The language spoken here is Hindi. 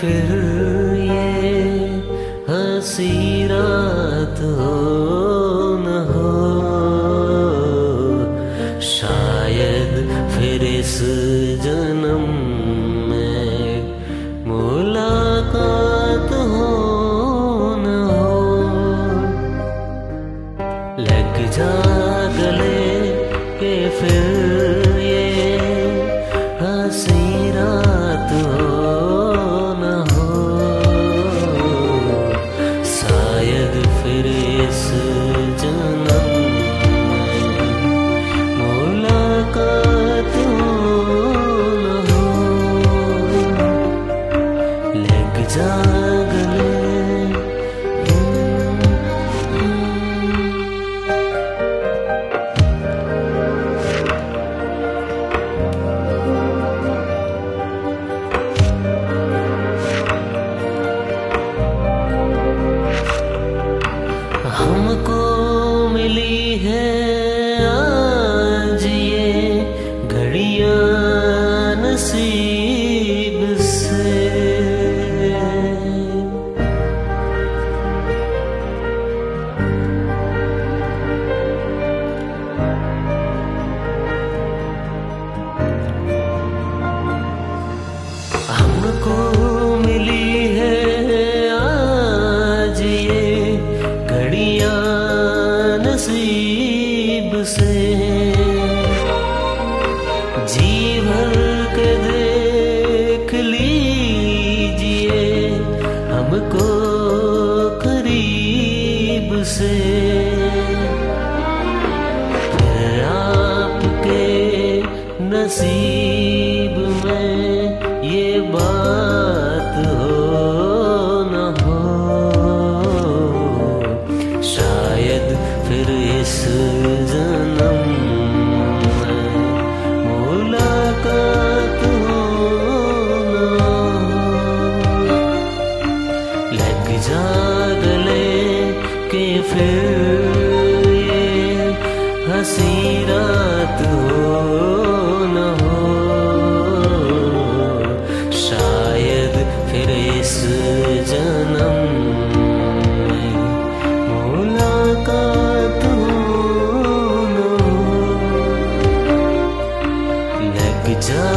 फिर ये हँसी रात हो न हो। शायद फिर इस जन्म में मुलाकात हो न हो। के फिर जी भर के देख लीजिए हमको करीब से। आपके नसीब फिर ये हंसी रात हो न हो शायद फिर इस जन्म में मुलाकात हो न लग जा